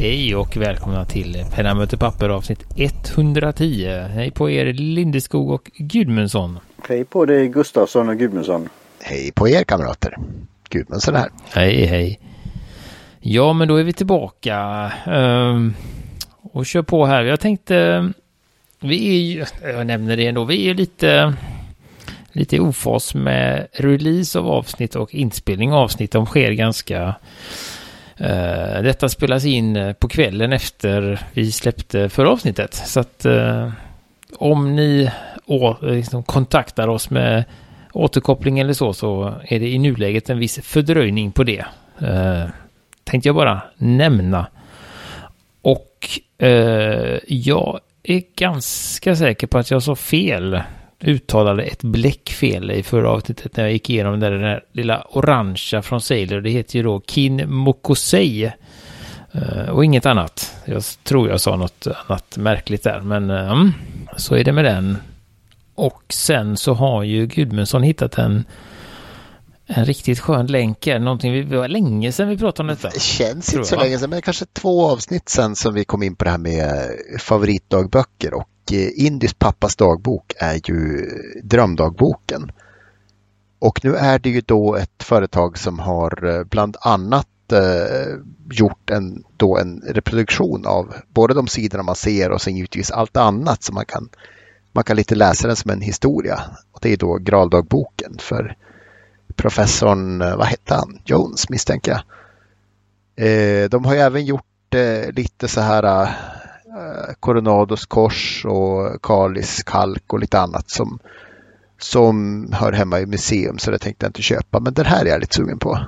Hej och välkomna till Penna möter papper avsnitt 110. Hej på er Lindeskog och Gudmundsson. Hej på dig Gustafsson och Gudmundsson. Hej på er kamrater. Gudmundsson här. Hej hej. Ja men då är vi tillbaka um, och kör på här. Jag tänkte, vi är ju, jag nämner det ändå, vi är lite lite i ofas med release av avsnitt och inspelning av avsnitt. De sker ganska Uh, detta spelas in eh, på kvällen efter vi släppte förra avsnittet. Så att uh, om ni å, liksom kontaktar oss med återkoppling eller så, så är det i nuläget en viss fördröjning på det. Uh, tänkte jag bara nämna. Och jag är ganska säker på att jag sa fel uttalade ett bläckfel i förra avsnittet när jag gick igenom det där lilla orangea från Sailor. Det heter ju då Kin Mokosei. Uh, och inget annat. Jag tror jag sa något annat märkligt där, men um, så är det med den. Och sen så har ju Gudmundsson hittat en en riktigt skön länk här, någonting vi, det var länge sedan vi pratade om detta. Det känns inte så länge sedan, men kanske två avsnitt sedan som vi kom in på det här med favoritdagböcker och Eh, Eh, Indys pappas dagbok är ju drömdagboken. Och nu är det ju då ett företag som har eh, bland annat eh, gjort en, då en reproduktion av både de sidorna man ser och sen givetvis allt annat som man kan man kan lite läsa den som en historia. Och det är då Graldagboken för professorn, eh, vad hette han, Jones misstänker jag. de har ju även gjort lite så här Eh, Eh, Coronados kors och Kalis kalk och lite annat som, som hör hemma i museum så det tänkte jag inte köpa. Men den här är jag lite sugen på.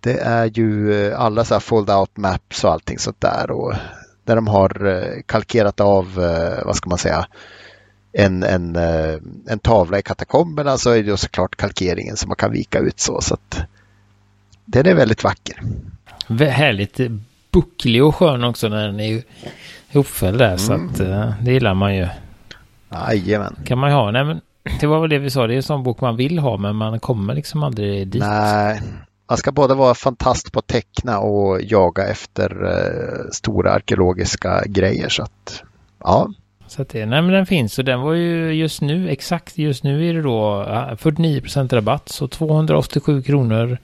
Det är ju eh, alla så här fold out maps och allting sånt där och när de har eh, kalkerat av, vad ska man säga, en, en, en tavla i katakomberna så alltså, är det såklart kalkeringen som man kan vika ut så. så att den är väldigt vacker. Härligt bucklig och skön också när den är ihopfälld där. Mm. Så att uh, det gillar man ju. Jajamän. Kan man ju ha. Nej, men det var väl det vi sa. Det är en sån bok man vill ha men man kommer liksom aldrig dit. Nej. Man ska både vara fantast på att teckna och jaga efter uh, stora arkeologiska grejer. Så att, ja. Så att det, nej men den finns och den var ju just nu, exakt just nu är det då 49% rabatt så 287 kronor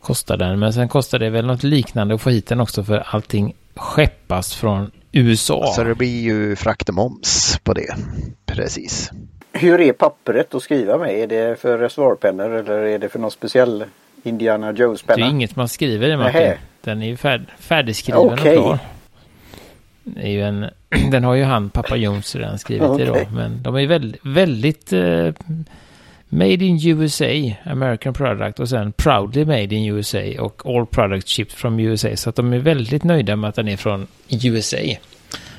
kostar den. Men sen kostar det väl något liknande att få hit den också för allting skeppas från USA. Så det blir ju fraktmoms på det. Precis. Hur är pappret att skriva med? Är det för reservoarpennor eller är det för någon speciell Indiana Jones-penna? Det är inget man skriver i Martin. Den är ju färd, färdigskriven okay. och klar. Är ju en, den har ju han, pappa Jones, redan skrivit okay. idag. Men de är väldigt, väldigt eh, Made in USA, American product och sen proudly made in USA och all products shipped from USA. Så att de är väldigt nöjda med att den är från USA.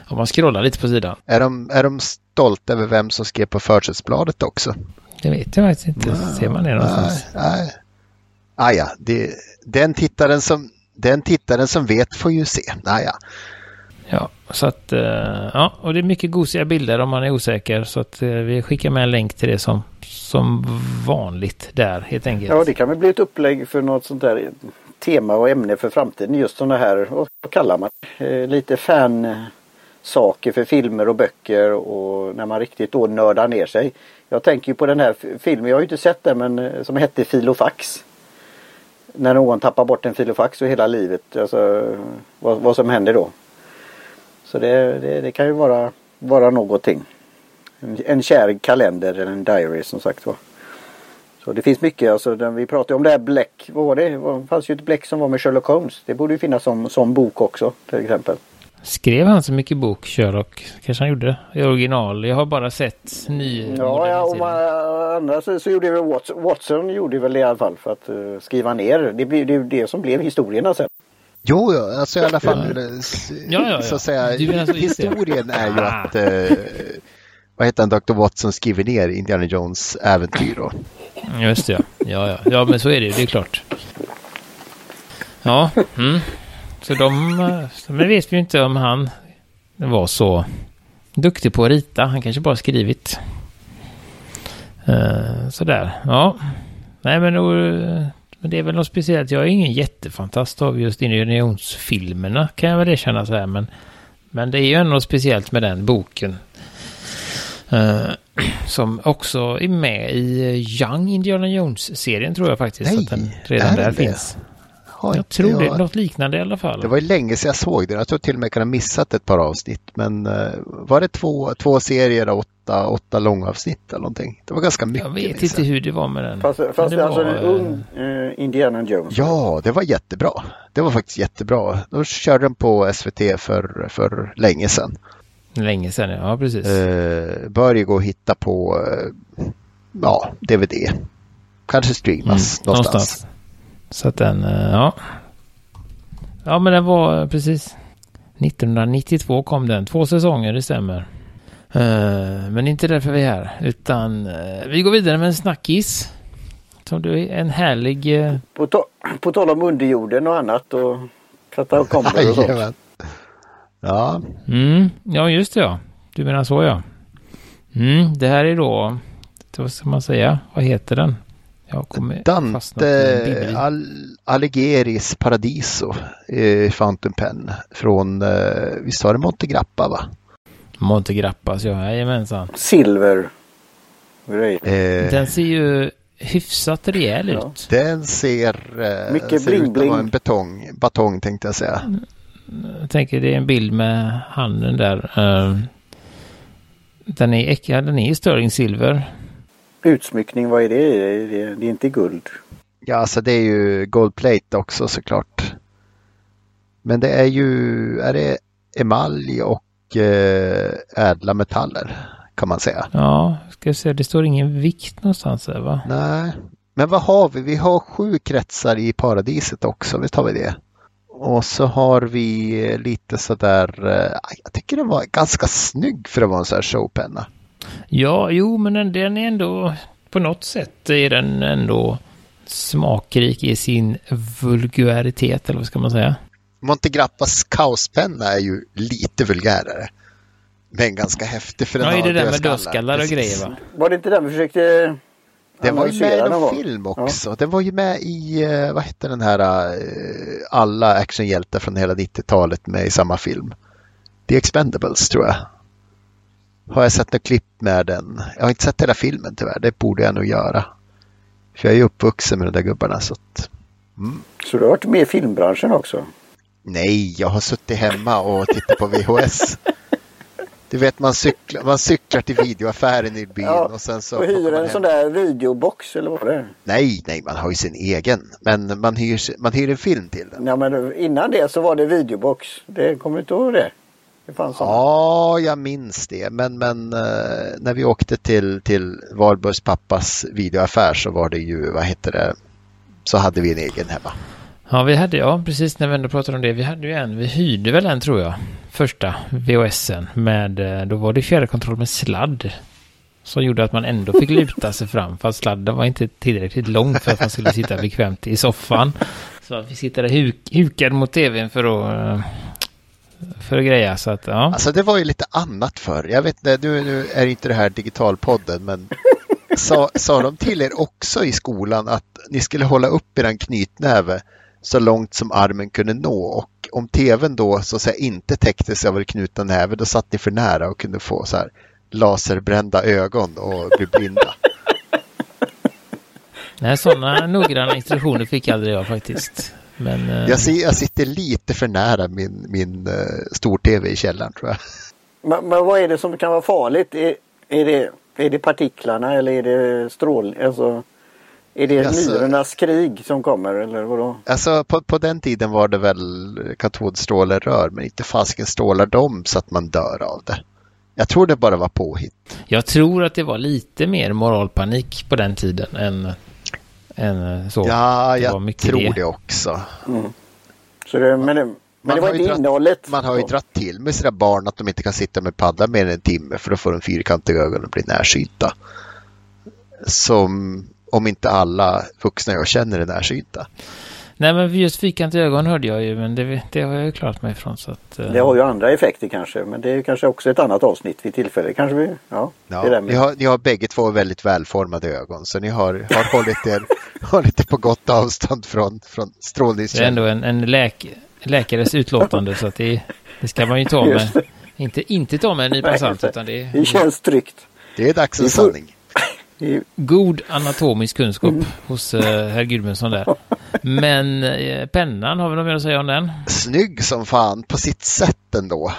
Om man scrollar lite på sidan. Är de, är de stolta över vem som skrev på försättsbladet också? Det vet jag faktiskt inte. Nej, Ser man det någonstans? Nej. Ah, ja, det, den, tittaren som, den tittaren som vet får ju se. Ah, ja. Ja, så att, eh, ja, och det är mycket gosiga bilder om man är osäker. Så att eh, vi skickar med en länk till det som, som vanligt där helt enkelt. Ja, det kan väl bli ett upplägg för något sånt där tema och ämne för framtiden. Just sådana här, vad kallar man eh, lite fan saker för filmer och böcker och när man riktigt då nördar ner sig. Jag tänker ju på den här filmen, jag har ju inte sett den men som hette Filofax. När någon tappar bort en filofax och hela livet, alltså vad, vad som händer då. Så det, det, det, kan ju vara, vara någonting. En, en kär kalender eller en diary som sagt var. Så det finns mycket, alltså när vi pratade om det här Black, vad var det? Det fanns ju ett Black som var med Sherlock Holmes. Det borde ju finnas som, som bok också till exempel. Skrev han så mycket bok, Sherlock? Kanske han gjorde i original. Jag har bara sett ny. Ja, ja och man, annars så, gjorde väl Watson, Watson gjorde väl det i alla fall för att uh, skriva ner. Det blir det, det som blev historierna sen. Jo, alltså i alla fall ja, ja, så att säga, historien är ju att eh, vad heter han, Dr. Watson skriver ner Indiana Jones äventyr då. Just det, ja. Ja, ja. ja men så är det ju, det är klart. Ja, mm. så de, men vet vi ju inte om han var så duktig på att rita. Han kanske bara skrivit. Uh, sådär, ja. Nej, men då Men det är väl något speciellt. Jag är ingen jättefantast av just Indiana Jones-filmerna kan jag väl erkänna så här. Men, men det är ju ändå något speciellt med den boken. Uh, som också är med i Young Indiana Jones-serien tror jag faktiskt. Nej, att den redan där det? finns. Har Jag inte tror det är något liknande i alla fall. Det var ju länge sedan jag såg den. Jag tror till och med jag kan ha missat ett par avsnitt. Men eh, var det två, två serier och åtta, åtta långavsnitt eller någonting? Det var ganska mycket. jag vet inte jag. hur det var med den. Fast, fast det det alltså var, en ung eh, Indiana Jones. Ja, det var jättebra. Det var faktiskt jättebra. De körde den på SVT för, för länge sedan. Länge sedan, ja precis. Eh, bör ju gå att hitta på eh, ja, DVD. Kanske streamas Mm, någonstans. Så att den, eh, ja. Ja men den var eh, precis. 1992 kom den. Två säsonger, det stämmer. Eh, men inte därför vi är här. Utan vi går vidare med en snackis. Som du är en härlig... På, ta på tal om underjorden och annat och katakomber och sånt. Ja, Mm, ja just det ja. Du menar så ja. Mm, det här är då... Vad ska man säga? Vad heter den? Dante. Al Alighieri's Paradiso i Fountain Pen från, eh, visst var det Monte Grappa va? Monte Grappas, ja. Jajamensan. Silver. Grej. Eh, Den ser ju hyfsat rejäl Ja. ut. Den ser, eh, Mycket ser ut att vara en betong, batong tänkte jag säga. Jag tänker det är en bild med handen där. Eh, Den är, äkta, den är i sterling silver. Utsmyckning, vad är det? Det är, det är inte guld. Ja, alltså det är ju gold plate också såklart. Men det är ju, är det emalj och eh, ädla metaller kan man säga. Ja, ska jag säga, det står ingen vikt någonstans här va? Nej, men vad har vi? Vi har sju kretsar i paradiset också, visst har vi det? Och så har vi lite sådär, eh, jag tycker den var ganska snygg för att vara en sån här showpenna. Ja, jo, men den, den är ändå på något sätt är den ändå smakrik i sin vulgaritet, eller vad ska man säga? Montegrappas kaospenna är ju lite vulgärare. Men ganska häftig för den Ja, är har det där med dödskallar. och grejer va? Var det inte den vi försökte Den var ju med i någon film också. Den var ju med i, eh, vad hette den här, eh, alla actionhjältar från hela 90-talet med i samma film. The Expendables tror jag. Har jag sett något klipp med den? Jag har inte sett hela filmen tyvärr, det borde jag nog göra. För jag är ju uppvuxen med de där gubbarna så att... Mm. Så du har varit med i filmbranschen också? Nej, jag har suttit hemma och tittat på VHS. Du vet man cyklar, man cyklar till videoaffären i byn Ja, och sen så... och hyr en sån där videobox eller vad det är? Nej, nej, man har ju sin egen. Men man hyr, man hyr en film till den. Ja men innan det så var det videobox. Det kommer du inte ihåg det? Det fanns. Ja, jag minns det. Men, men eh, när vi åkte till, till Valborgs pappas videoaffär så var det ju, vad heter det, så hade vi en egen hemma. Ja, vi hade, ja precis när vi ändå pratade om det. Vi hade ju en, vi hyrde väl en tror jag. Första VHSen med, eh, då var det fjärrkontroll med sladd. Som gjorde att man ändå fick luta sig fram. Fast sladden var inte tillräckligt lång för att man skulle sitta bekvämt i soffan. Så att vi sitter där huk, hukade mot tvn för att, eh, för att greja. Så att, ja. Alltså det var ju lite annat förr. Jag vet inte, nu, nu är inte det här digitalpodden, men sa, sa de till er också i skolan att ni skulle hålla upp er knytnäve så långt som armen kunde nå och om tvn då så att säga inte täckte sig av er knutna näve då satt ni för nära och kunde få så här laserbrända ögon och bli blinda. Nej, sådana noggranna instruktioner fick aldrig jag faktiskt. Men, eh, Jag, ser, jag sitter lite för nära min, min uh, stor-tv i källaren tror jag. Men, men vad är det som kan vara farligt? Är, är, det, är det partiklarna eller är det strålning? Alltså, är det Alltså- myrornas krig som kommer eller vadå? Alltså på, på den tiden var det väl katodstrålerör men inte fasken strålar de så att man dör av det. Jag tror det bara var påhitt. Jag tror att det var lite mer moralpanik på den tiden än, än så. Ja, det var jag mycket tror det. det, också. Så det, men det, men Man det var har ju inte dratt- innehållet. Man har ju dragit till med sina barn att de inte kan sitta med paddla mer än en timme för då får de fyrkantiga ögon och blir närsynta. Som om inte alla vuxna jag känner är närsynta. Nej, men just fyrkantiga ögon hörde jag ju, men det, det har jag ju klarat mig ifrån. Så att, eh, Det har ju andra effekter kanske, men det är kanske också ett annat avsnitt vid tillfälle. Kanske vi, ja, Ja, det ni, har, ni har bägge två väldigt välformade ögon så ni har, har hållit, er, hållit er på gott avstånd från, från det är strålningskällor. ändå en, en läk, läkares utlåtande, så att det, det ska man ju ta med. Inte, inte ta med en nypa salt, utan det Det är känns tryggt. Det är dags för sanning. God anatomisk kunskap Mm. hos eh, herr Gudmundsson där. Men eh, pennan, har vi något mer att säga om den? Snygg som fan på sitt sätt ändå.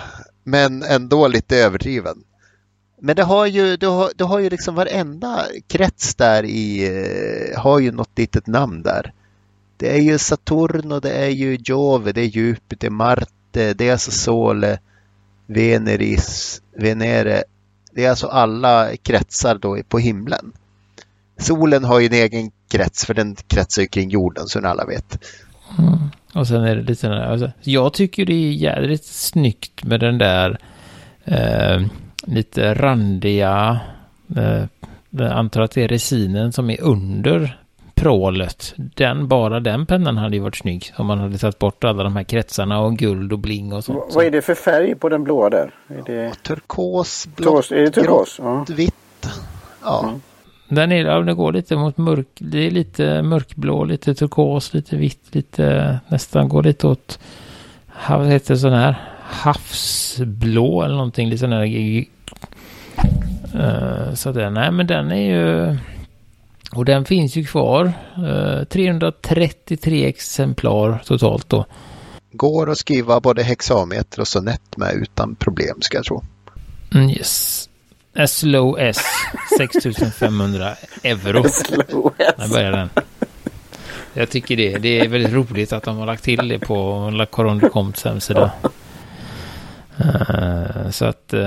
Men ändå lite överdriven. Men det har ju, det har, det har ju liksom varenda krets där i, eh, har ju något litet namn där. Det är ju Saturn och det är ju Jove, det är Jupiter, Marte, det är alltså Sole, Veneris, Venere. Det är alltså alla kretsar då på himlen. Solen har ju en egen krets för den kretsar ju kring jorden som alla vet. Och sen är det lite där, alltså, jag tycker det är jädrigt snyggt med den där eh, lite randiga, eh, jag antar att det är resinen som är under prålet. Den, bara den pennan hade ju varit snygg om man hade tagit bort alla de här kretsarna och guld och bling och sånt. Vad är det för färg på den blåa där? Är det Turkos, blått, turkos? Är det turkos? Ja. grått, vitt. Ja, Mm. Den är, ja, det går lite mot mörk, det är lite mörkblå, lite turkos, lite vitt, lite nästan går lite åt, vad heter det sån här, havsblå eller någonting, lite sån här. Uh, så det, nej men den är ju, och den finns ju kvar, eh, 333 exemplar totalt då. går att skriva både hexameter och sonett med utan problem ska jag tro. Mm, yes. As low as 6500 euro. Slow Där börjar den. Jag tycker det. Det är väldigt roligt att de har lagt till det på La Corondecoms hemsida. Eh, så att, eh,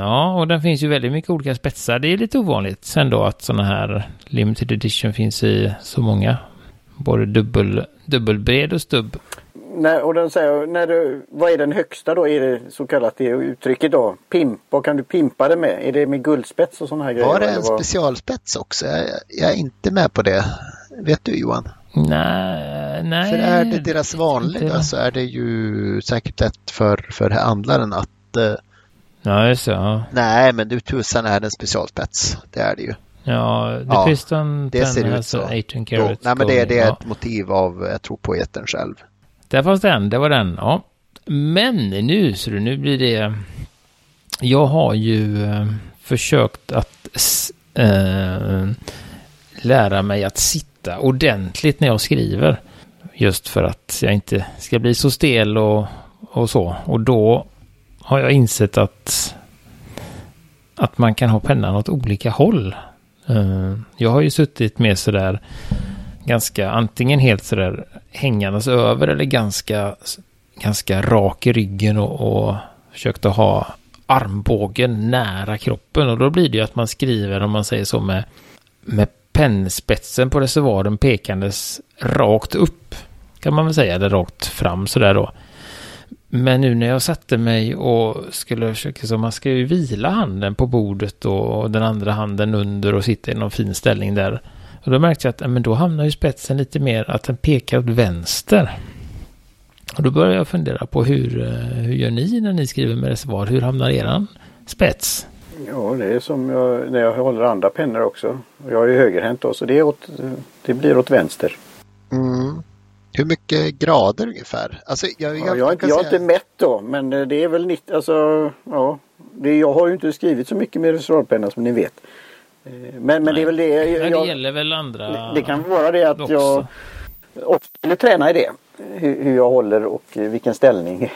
ja, och den finns ju väldigt mycket olika spetsar. Det är lite ovanligt sen då att sådana här limited edition finns i så många. Både dubbel, dubbelbred och stubb. När, och den säger, när du, vad är den högsta då? Är det så kallat det uttrycket då? Pimp, vad kan du pimpa det med? Är det med guldspets och sådana här grejer? Var det en vad? specialspets också? Jag, jag är inte med på det. Vet du Johan? Nej, nej. För är det deras vanliga så är det ju säkert lätt för, för handlaren att eh, det. Ja, nej men du tusan är det en specialspets. Det är det ju. ja The Ja, Piston det ser ut så. 18 Då, nej men det, det är ett motiv av, jag tror poeten själv. Där fanns den, det var den, ja. Men nu, så nu blir det... Jag har ju eh, försökt att eh, lära mig att sitta ordentligt när jag skriver. Just för att jag inte ska bli så stel och, och så. Och då har jag insett att, att man kan ha pennan åt olika håll. Eh, jag har ju suttit med sådär ganska antingen helt sådär hängandes över eller ganska, ganska rak i ryggen och, och försökte ha armbågen nära kroppen och då blir det ju att man skriver om man säger så med, med pennspetsen på reservoaren pekandes rakt upp kan man väl säga, eller rakt fram sådär då. Men nu när jag satte mig och skulle försöka, så man ska ju vila handen på bordet och den andra handen under och sitta i någon fin ställning där. Och då märkte jag att ja, men då hamnar ju spetsen lite mer att den pekar åt vänster. Och då började jag fundera på hur, eh, hur gör ni när ni skriver med reservoar? Hur hamnar eran spets? Ja, det är som jag, när jag håller andra pennor också. Jag är ju högerhänt då, så det, är åt, det blir åt vänster. Mm. Hur mycket grader ungefär? Alltså, jag, Ja, jag, har inte- kan jag har inte mätt då, men eh, det är väl 90, alltså, ja. Det, jag har ju inte skrivit så mycket med reservoarpenna som ni vet. Eh, Men, men det är väl det. Jag, Men det gäller väl andra det, det kan vara det att också. jag också vill träna i det. Hur, hur jag håller och vilken ställning.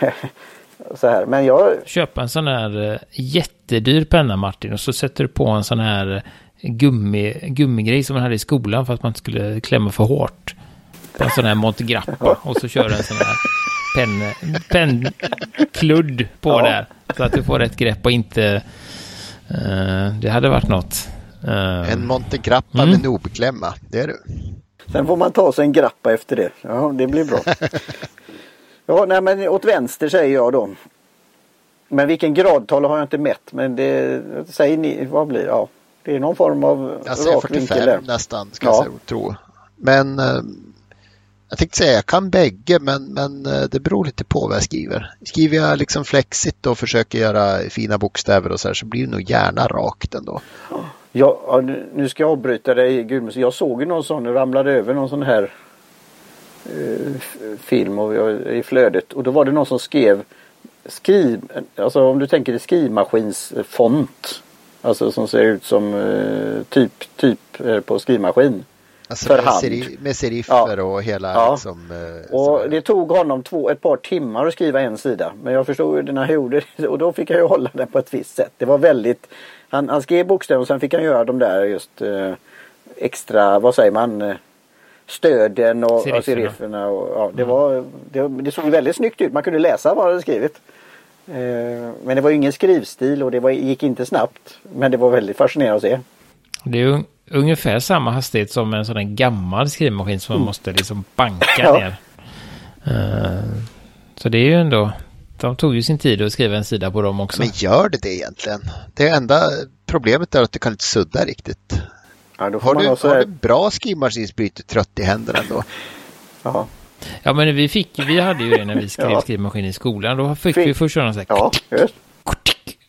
så här. Men jag, Köpa en sån här eh, jättedyr penna Martin och så sätter du på en sån här eh, gummi, gummigrej som man hade i skolan för att man inte skulle klämma för hårt. En sån här Montegrappa och så kör du en sån här penn, pennkludd på Ja. där. Så att du får rätt grepp och inte... eh, det hade varit något. Eh, En Montegrappa Mm. med nobklämma, det är du. sen får man ta sig en grappa efter det. Ja, det blir bra. ja, nej men åt vänster säger jag då. Men vilken gradtal har jag inte mätt. Men det säger ni, vad blir det? Ja, det är någon form av Jag säger rak vinkel där. 45 nästan, ska Ja. jag säga, tro. Men eh, Jag tänkte säga jag kan bägge men, men eh, det beror lite på vad jag skriver. Skriver jag liksom flexigt och försöker göra fina bokstäver och så här så blir det nog gärna rakt ändå. Ja, nu ska jag avbryta dig Gudmundsson. Jag såg ju någon sån, ramlade över någon sån här eh, film och, i flödet och då var det någon som skrev skriv, alltså om du tänker dig skrivmaskinsfont. Alltså som ser ut som eh, typ, typ eh, på skrivmaskin. Alltså för med, hand. Serif, med seriffer ja. och hela ja. liksom, eh, Och det tog honom två, ett par timmar att skriva en sida. Men jag förstod ju när han gjorde det och då fick han ju hålla den på ett visst sätt. Det var väldigt Han, han skrev bokstäver och sen fick han göra de där just eh, extra, vad säger man? Eh, stöden och serifferna. Och serifferna och, ja, det, mm. var, det, det såg väldigt snyggt ut. Man kunde läsa vad han hade skrivit. Eh, men det var ingen skrivstil och det var, gick inte snabbt. Men det var väldigt fascinerande att se. Det är ju ungefär samma hastighet som en sån gammal skrivmaskin som man mm. måste liksom banka ja. ner. Uh, så det är ju ändå, de tog ju sin tid att skriva en sida på dem också. Men gör det det egentligen? Det enda problemet är att du kan inte sudda riktigt. Ja, har, du, har du bra skrivmaskinsbryt trött i händerna ändå? ja. Ja men vi fick, vi hade ju det när vi skrev ja. skrivmaskin i skolan. Då fick vi först sån här ja.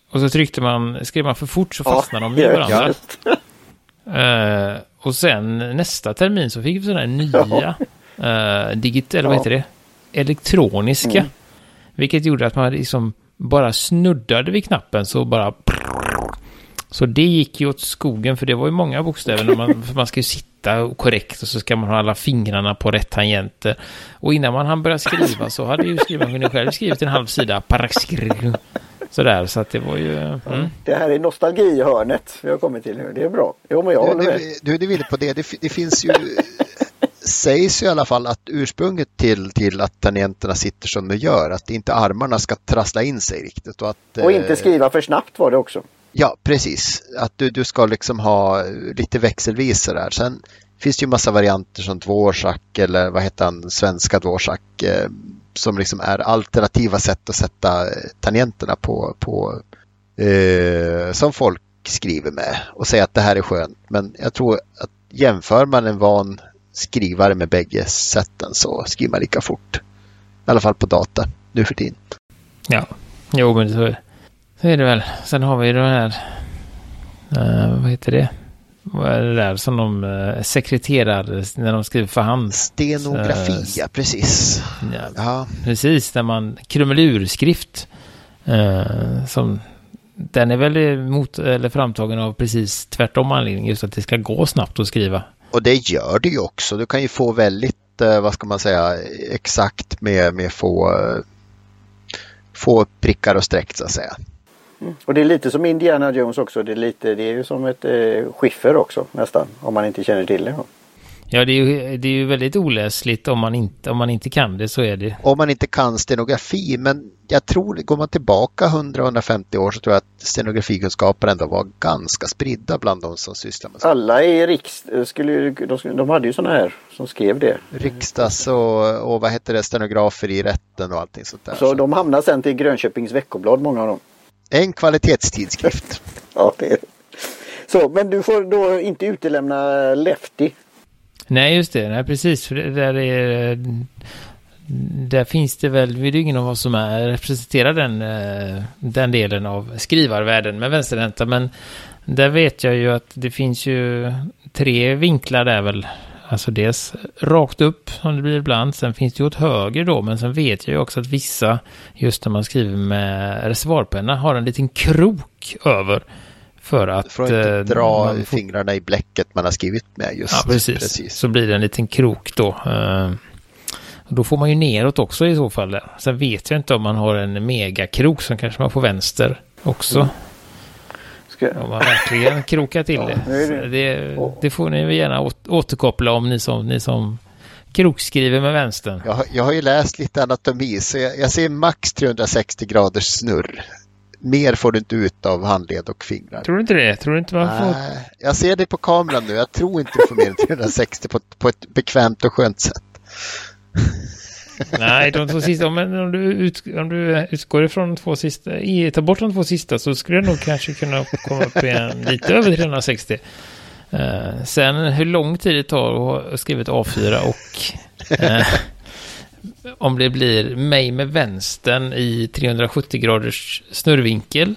Och så tryckte man, skrev man för fort så fastnade ja, de i varandra. Uh, och sen nästa termin så fick vi sådana här nya ja. uh, digit, eller vad heter det? Elektroniska. Mm. Vilket gjorde att man liksom bara snuddade vid knappen så bara så det gick ju åt skogen för det var ju många bokstäver. När man, för man ska ju sitta korrekt och så ska man ha alla fingrarna på rätt tangenter. Och innan man hann börja skriva så hade ju skrivmaskinen själv skrivit en halv sida. Sådär, så att det var ju... Mm. Det här är nostalgihörnet vi har kommit till nu. Det är bra. Jo, men jag du, håller med. Du, du är inne på det. det. Det finns ju... sägs i alla fall att ursprunget till, till att tangenterna sitter som de gör, att inte armarna ska trassla in sig riktigt. Och, att, och inte eh, skriva för snabbt var det också. Ja, precis. Att du, du ska liksom ha lite växelvis där. Sen finns det ju massa varianter som Dvorak eller vad heter han, svenska Dvorak eh, som liksom är alternativa sätt att sätta tangenterna på, på eh, som folk skriver med och säga att det här är skönt. Men jag tror att jämför man en van skrivare med bägge sätten så skriver man lika fort. I alla fall på data nu för tiden. Ja, jo men så, så är det väl. Sen har vi det här, uh, vad heter det? Vad är det där som de uh, sekreterar när de skriver för hand? Stenografi, uh, ja precis. Ja, ja. Precis, där man krumelurskrift. Uh, som, den är väl mot, eller framtagen av precis tvärtom anledning, just att det ska gå snabbt att skriva. Och det gör det ju också. Du kan ju få väldigt, eh, vad ska man säga, exakt med, med få, eh, få prickar och streck så att säga. Mm. Och det är lite som Indiana Jones också. Det är, lite, det är ju som ett eh, skiffer också nästan. Om man inte känner till det. Ja, det är ju, det är ju väldigt oläsligt om man, inte, om man inte kan det så är det. Om man inte kan stenografi, men jag tror, går man tillbaka 100-150 år så tror jag att stenografikunskaper ändå var ganska spridda bland de som sysslar med det. Alla i riksdagen, skulle, de, de hade ju sådana här som skrev det. Riksdags och, och vad heter det, stenografer i rätten och allting sånt där. Så, så. de hamnar sen till Grönköpings veckoblad, många av dem. En kvalitetstidskrift. ja, det är Så, men du får då inte utelämna Lefty. Nej, just det. Nej, precis. För det där är... Där finns det väl, vi är ingen av oss som är, representerar den, eh, den delen av skrivarvärlden med vänsterhänta, men där vet jag ju att det finns ju tre vinklar där väl. Alltså dels rakt upp som det blir ibland. Sen finns det ju åt höger då. Men sen vet jag ju också att vissa, just när man skriver med reservoarpenna, har en liten krok över. För att... För att inte eh, dra får... fingrarna i bläcket man har skrivit med. Just ja, precis. precis. Så blir det en liten krok då. Eh, då får man ju neråt också i så fall. Sen vet jag inte om man har en megakrok som kanske man får vänster också. Mm. Ska... Om man verkligen krokar till ja, det. Det, det, får ni gärna återkoppla om ni som, ni som krokskriver med vänstern. Jag, jag har ju läst lite anatomi så jag, jag ser max 360 graders snurr. Mer får du inte ut av handled och fingrar. Tror du inte det? Tror du inte man får... jag ser det på kameran nu. Jag tror inte du får mer än 360 på, på ett bekvämt och skönt sätt. Nej, de två sista, om, om, du, ut, om du utgår ifrån de två sista, i, ta bort de två sista så skulle jag nog kanske kunna komma upp i en lite över 360. Uh, eh, sen hur lång tid det tar att skriva ett A4 och Eh, om det blir mig med vänstern i 370 graders snurrvinkel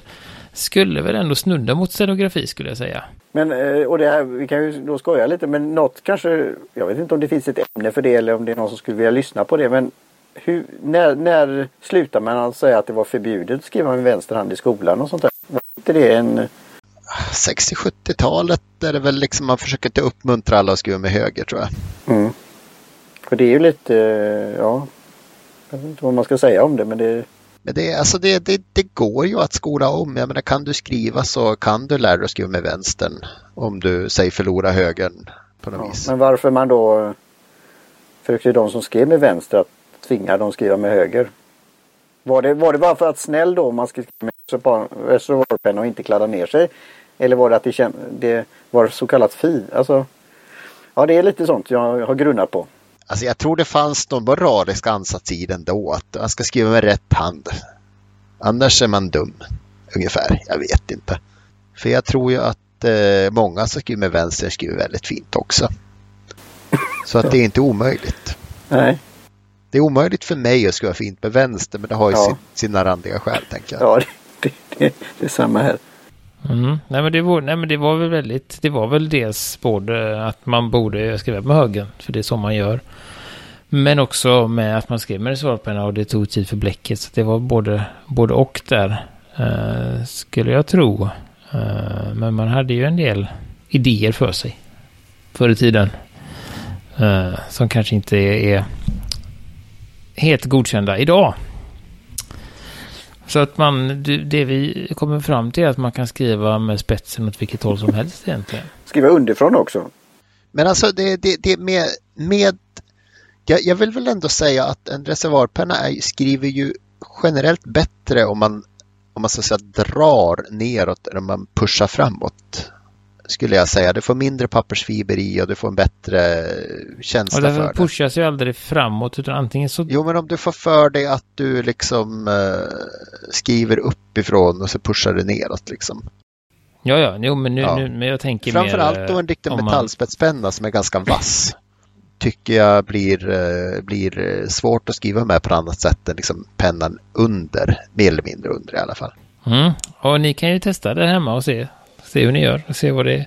skulle väl ändå snudda mot scenografi skulle jag säga. Men, eh, och det här, vi kan ju då skoja lite, men något kanske, jag vet inte om det finns ett ämne för det eller om det är någon som skulle vilja lyssna på det, men hur, när, när slutar man att säga att det var förbjudet att skriva med vänster hand i skolan och sånt där? Var inte det en... 60-70-talet är det väl liksom man försöker inte uppmuntra alla att skriva med höger tror jag. Mm. För det är ju lite, eh, ja, jag vet inte vad man ska säga om det men det... Det, alltså det, det, det går ju att skola om. Jag menar, kan du skriva så kan du lära dig att skriva med vänstern. Om du säger förlora högern på något Ja, vis. men varför man då försökte de som skrev med vänster att tvinga dem att skriva med höger? Var det, var det bara för att snäll då man ska skriva med reservoarpenna och inte kladda ner sig? Eller var det att det, känd, det var så kallat fi? Alltså, ja det är lite sånt jag har grunnat på. Alltså jag tror det fanns någon moralisk ansats i den då. Att man ska skriva med rätt hand. Annars är man dum. Ungefär. Jag vet inte. För jag tror ju att eh, många som skriver med vänster skriver väldigt fint också. Så att det är inte omöjligt. Nej, Det är omöjligt för mig att skriva fint med vänster men det har ju Ja. sin, sina randiga skäl tänker jag. ja det, det, det, är samma här. Mm. Nej, men det var, nej men det var väl väldigt, det var väl dels både att man borde skriva med högen, för det är så man gör. Men också med att man skrev med reservoarpenna och det tog tid för bläcket. Så det var både, både och där, eh, skulle jag tro. Eh, men man hade ju en del idéer för sig förr i tiden. Eh, som kanske inte är, är helt godkända idag. Så att man, det vi kommer fram till är att man kan skriva med spetsen åt vilket håll som helst egentligen. Skriva underifrån också. Men alltså det, det, det med, med jag, jag vill väl ändå säga att en reservoarpenna är, skriver ju generellt bättre om man, om man så att säga drar neråt än om man pushar framåt. Skulle jag säga. Du får mindre pappersfiber i och du får en bättre Och känsla för det. pushas ju aldrig framåt utan antingen så... Jo, men om du får för dig att du liksom eh, skriver uppifrån och så pushar du neråt liksom. Ja, ja, jo, men, nu, Ja. nu, men jag tänker mer... Framförallt då en riktig om man- metallspetspenna som är ganska vass. Tycker jag blir, eh, blir eh, svårt att skriva med på annat sätt än liksom pennan under, mer eller mindre under i alla fall. Mm. Och ni kan ju testa det hemma och se, se hur ni gör och se vad det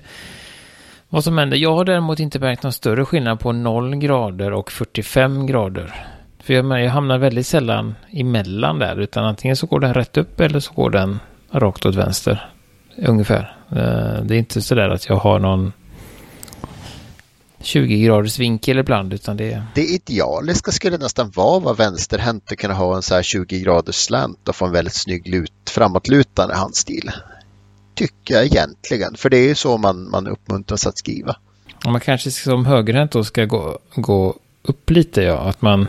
vad som händer. Jag har däremot inte märkt någon större skillnad på 0 grader och 45 grader. För jag, jag hamnar väldigt sällan emellan där, utan antingen så går den rätt upp eller så går den rakt åt vänster. Ungefär. Eh, det är inte så där att jag har någon 20 graders vinkel ibland, utan det är... Det idealiska skulle nästan vara att vara vänsterhänt och kunna ha en så här 20 graders slant och få en väldigt snygg lut, framåtlutande handstil. Tycker jag egentligen, för det är ju så man, man uppmuntras att skriva. Om man kanske som högerhänt då ska gå, gå upp lite, ja. Att man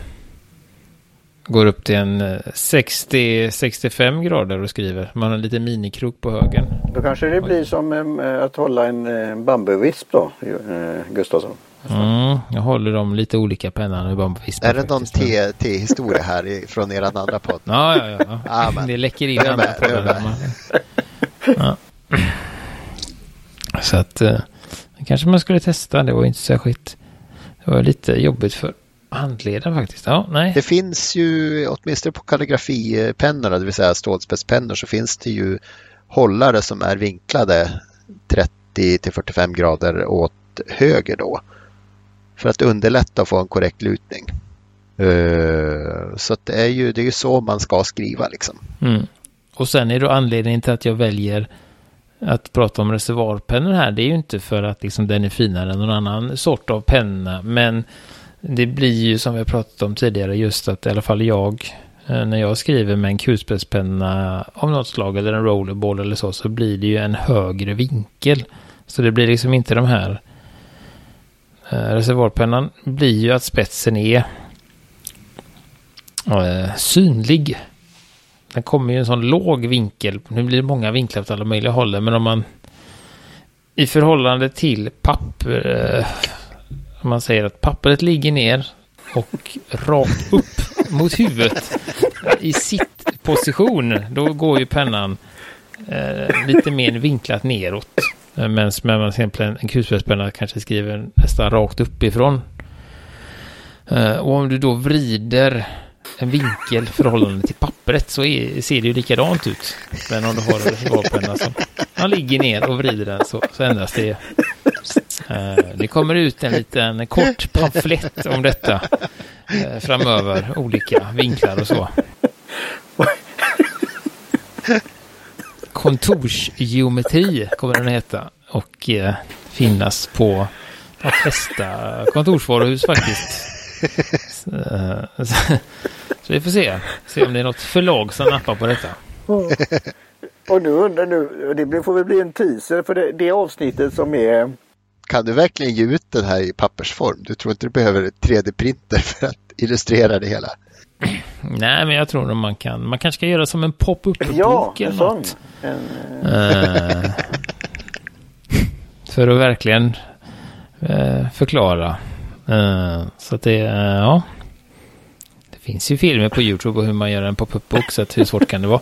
går upp till en eh, 60-65 grader och skriver. Man har en liten minikrok på högen. Då kanske det blir som eh, att hålla en eh, bambuvisp då, eh, Gustafsson. Mm, jag håller dem lite olika pennan och bara vispar Är det någon faktiskt, te-historia här i- från er andra podd? Ja, ja, ja. Ja, men- det läcker in det är andra poddar. Ja. Så att eh, kanske man skulle testa. Det var inte särskilt... Det var lite jobbigt för handleden faktiskt. Ja, nej. Det finns ju, åtminstone på kalligrafipennorna, det vill säga stålspetspennor, så finns det ju hållare som är vinklade 30 till 45 grader åt höger då. För att underlätta att få en korrekt lutning. Eh, Så det är ju det är ju så man ska skriva liksom. Mm. Och sen är då anledningen till att jag väljer att prata om reservoarpennor här. Det är ju inte för att liksom den är finare än någon annan sort av penna. Men det blir ju som vi har pratat om tidigare just att i alla fall jag eh, när jag skriver med en kulspetspenna av något slag eller en rollerball eller så så blir det ju en högre vinkel. Så det blir liksom inte de här eh, reservoarpennan blir ju att spetsen är eh, synlig. Den kommer ju i en sån låg vinkel. Nu blir det många vinklar åt alla möjliga håll. Men om man i förhållande till papper. Eh, om man säger att pappret ligger ner och rakt upp mot huvudet i sitt position. Då går ju pennan eh, lite mer vinklat neråt. Eh, Medan man till exempel en, en kulspetspenna kanske skriver nästan rakt uppifrån. Eh, och om du då vrider en vinkel förhållande till pappret så är, ser det ju likadant ut. Men om du har en reservoarpenna som man ligger ner och vrider den så, så ändras det. Eh, det kommer ut en liten kort pamflett om detta eh, framöver, olika vinklar och så. Kontorsgeometri kommer den heta och eh, finnas på de flesta kontorsvaruhus faktiskt. Eh, så, vi får se. Se om det är något förlag som nappar på detta. Och nu undrar nu, det får väl bli en teaser för det, det avsnittet som är Kan du verkligen ge ut den här i pappersform? Du tror inte du behöver 3D-printer för att illustrera det hela? Nej, men jag tror att man kan. Man kanske ska göra som en pop-up-bok Ja, eller sån. något. En, Eh, för att verkligen eh, förklara. Eh, så att det, ja. Finns ju filmer på YouTube på hur man gör en pop-up-bok, så att hur svårt kan det vara?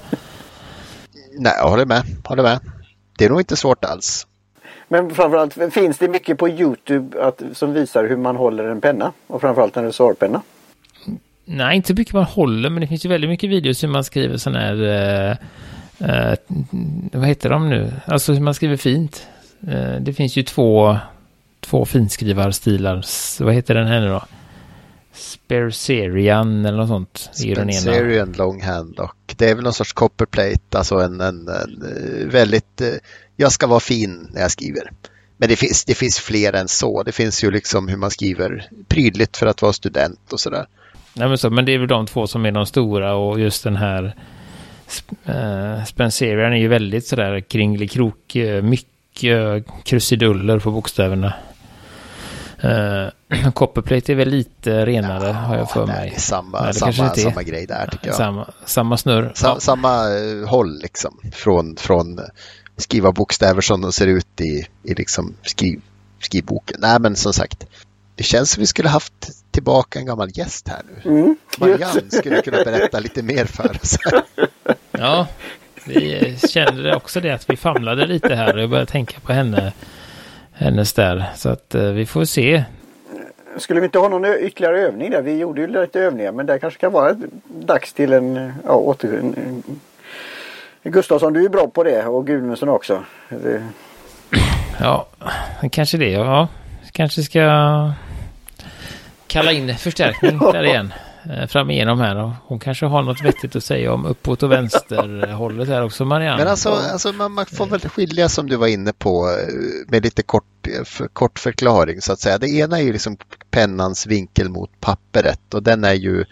Nej, jag håller med. Håller med. Det är nog inte svårt alls. men framförallt finns det mycket på Youtube att, som visar hur man håller en penna och framförallt en reservoarpenna. Nej, inte så mycket man håller, men det finns ju väldigt mycket videos hur man skriver sån här... Eh, eh, vad heter de nu? Alltså hur man skriver fint. Eh, det finns ju två, två finskrivarstilar. Vad heter den här nu då? Sperserian eller något sånt. Spencerian longhand och det är väl någon sorts copperplate, alltså en, en, en eh, väldigt, eh, jag ska vara fin när jag skriver. Men det finns, det finns fler än så. Det finns ju liksom hur man skriver prydligt för att vara student och sådär. Nej, men, så, men det är väl de två som är de stora och just den här uh, Spencerian är ju väldigt sådär kringelikrok. Uh, mycket krusiduller på bokstäverna. Uh, Copperplate är väl lite renare har jag för Nej, mig. det är samma, Nej, det samma, inte är. samma grej där tycker jag. Samma, samma snurr. Sa, Ja. Samma eh, håll liksom från, från eh, skriva bokstäver som de ser ut i, i liksom skriv, skrivboken. Nej men som sagt, det känns som vi skulle haft tillbaka en gammal gäst här nu. Mm. Marianne skulle kunna berätta lite mer för oss. Ja, vi kände också det att vi famlade lite här och jag började tänka på henne. Hennes där. Så att eh, vi får se. Skulle vi inte ha någon ytterligare övning där? Vi gjorde ju lite övningar men det kanske kan vara dags till en ja, åter... En, en, Gustafsson, du är bra på det och Gudmundsson också. Det, Ja, kanske det. Ja, kanske ska kalla in förstärkning där igen. Eh, framigenom Fram igenom här. Och hon kanske har något vettigt att säga om uppåt och vänsterhållet här också, Marianne. Men alltså, alltså man, man får väl skilja som du var inne på eh, med lite kort, eh, för, kort förklaring så att säga. Det ena är ju liksom pennans vinkel mot pappret och den är ju,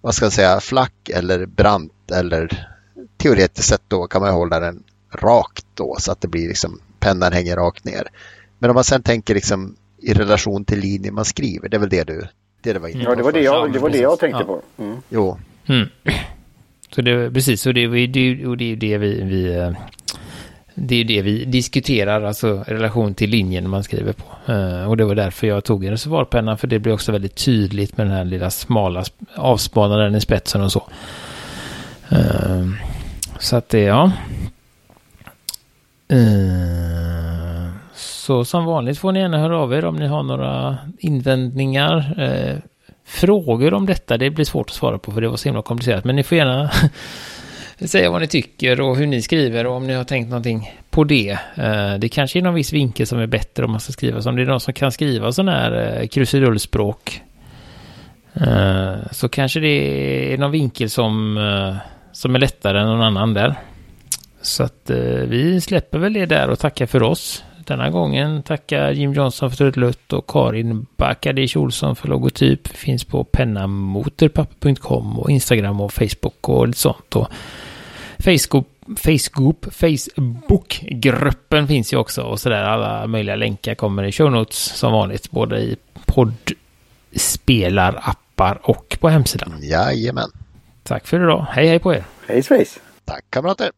vad ska jag säga, flack eller brant eller teoretiskt sett då kan man hålla den rakt då så att det blir liksom pennan hänger rakt ner. Men om man sen tänker liksom i relation till linjen man skriver, det är väl det du, det du var inne på. ja, det var det Ja, jag, det var det jag tänkte ja. på. Mm. Jo, Mm. Så det, precis, och det, är- det, och det är ju det vi, vi eh, det är det vi diskuterar, alltså relation till linjen man skriver på. Eh, och det var därför jag tog en reservoarpenna, för det blir också väldigt tydligt med den här lilla smala sp- avspanaren i spetsen och så. Eh, så att det, ja så som vanligt får ni gärna höra av er om ni har några invändningar. Eh, frågor om detta, det blir svårt att svara på för det var så himla komplicerat. Men ni får gärna säga vad ni tycker och hur ni skriver och om ni har tänkt någonting på det. Eh, Det kanske är någon viss vinkel som är bättre om man ska skriva. Så om det är någon som kan skriva sån här eh, krusidullspråk eh, så kanske det är någon vinkel som, eh, som är lättare än någon annan där. Så att eh, vi släpper väl det där och tackar för oss. Denna gången tackar Jim Johnson för trudelutt och Karin Bakadic Olsson för logotyp. Finns på pennamotorpapper.com och Instagram och Facebook och lite sånt. Och Facebook, Facebook, Facebookgruppen finns ju också och sådär. Alla möjliga länkar kommer i show notes som vanligt. Både i poddspelarappar och på hemsidan. jajamän. Tack för idag. Hej hej på er. Hej svejs! Tack kamrater.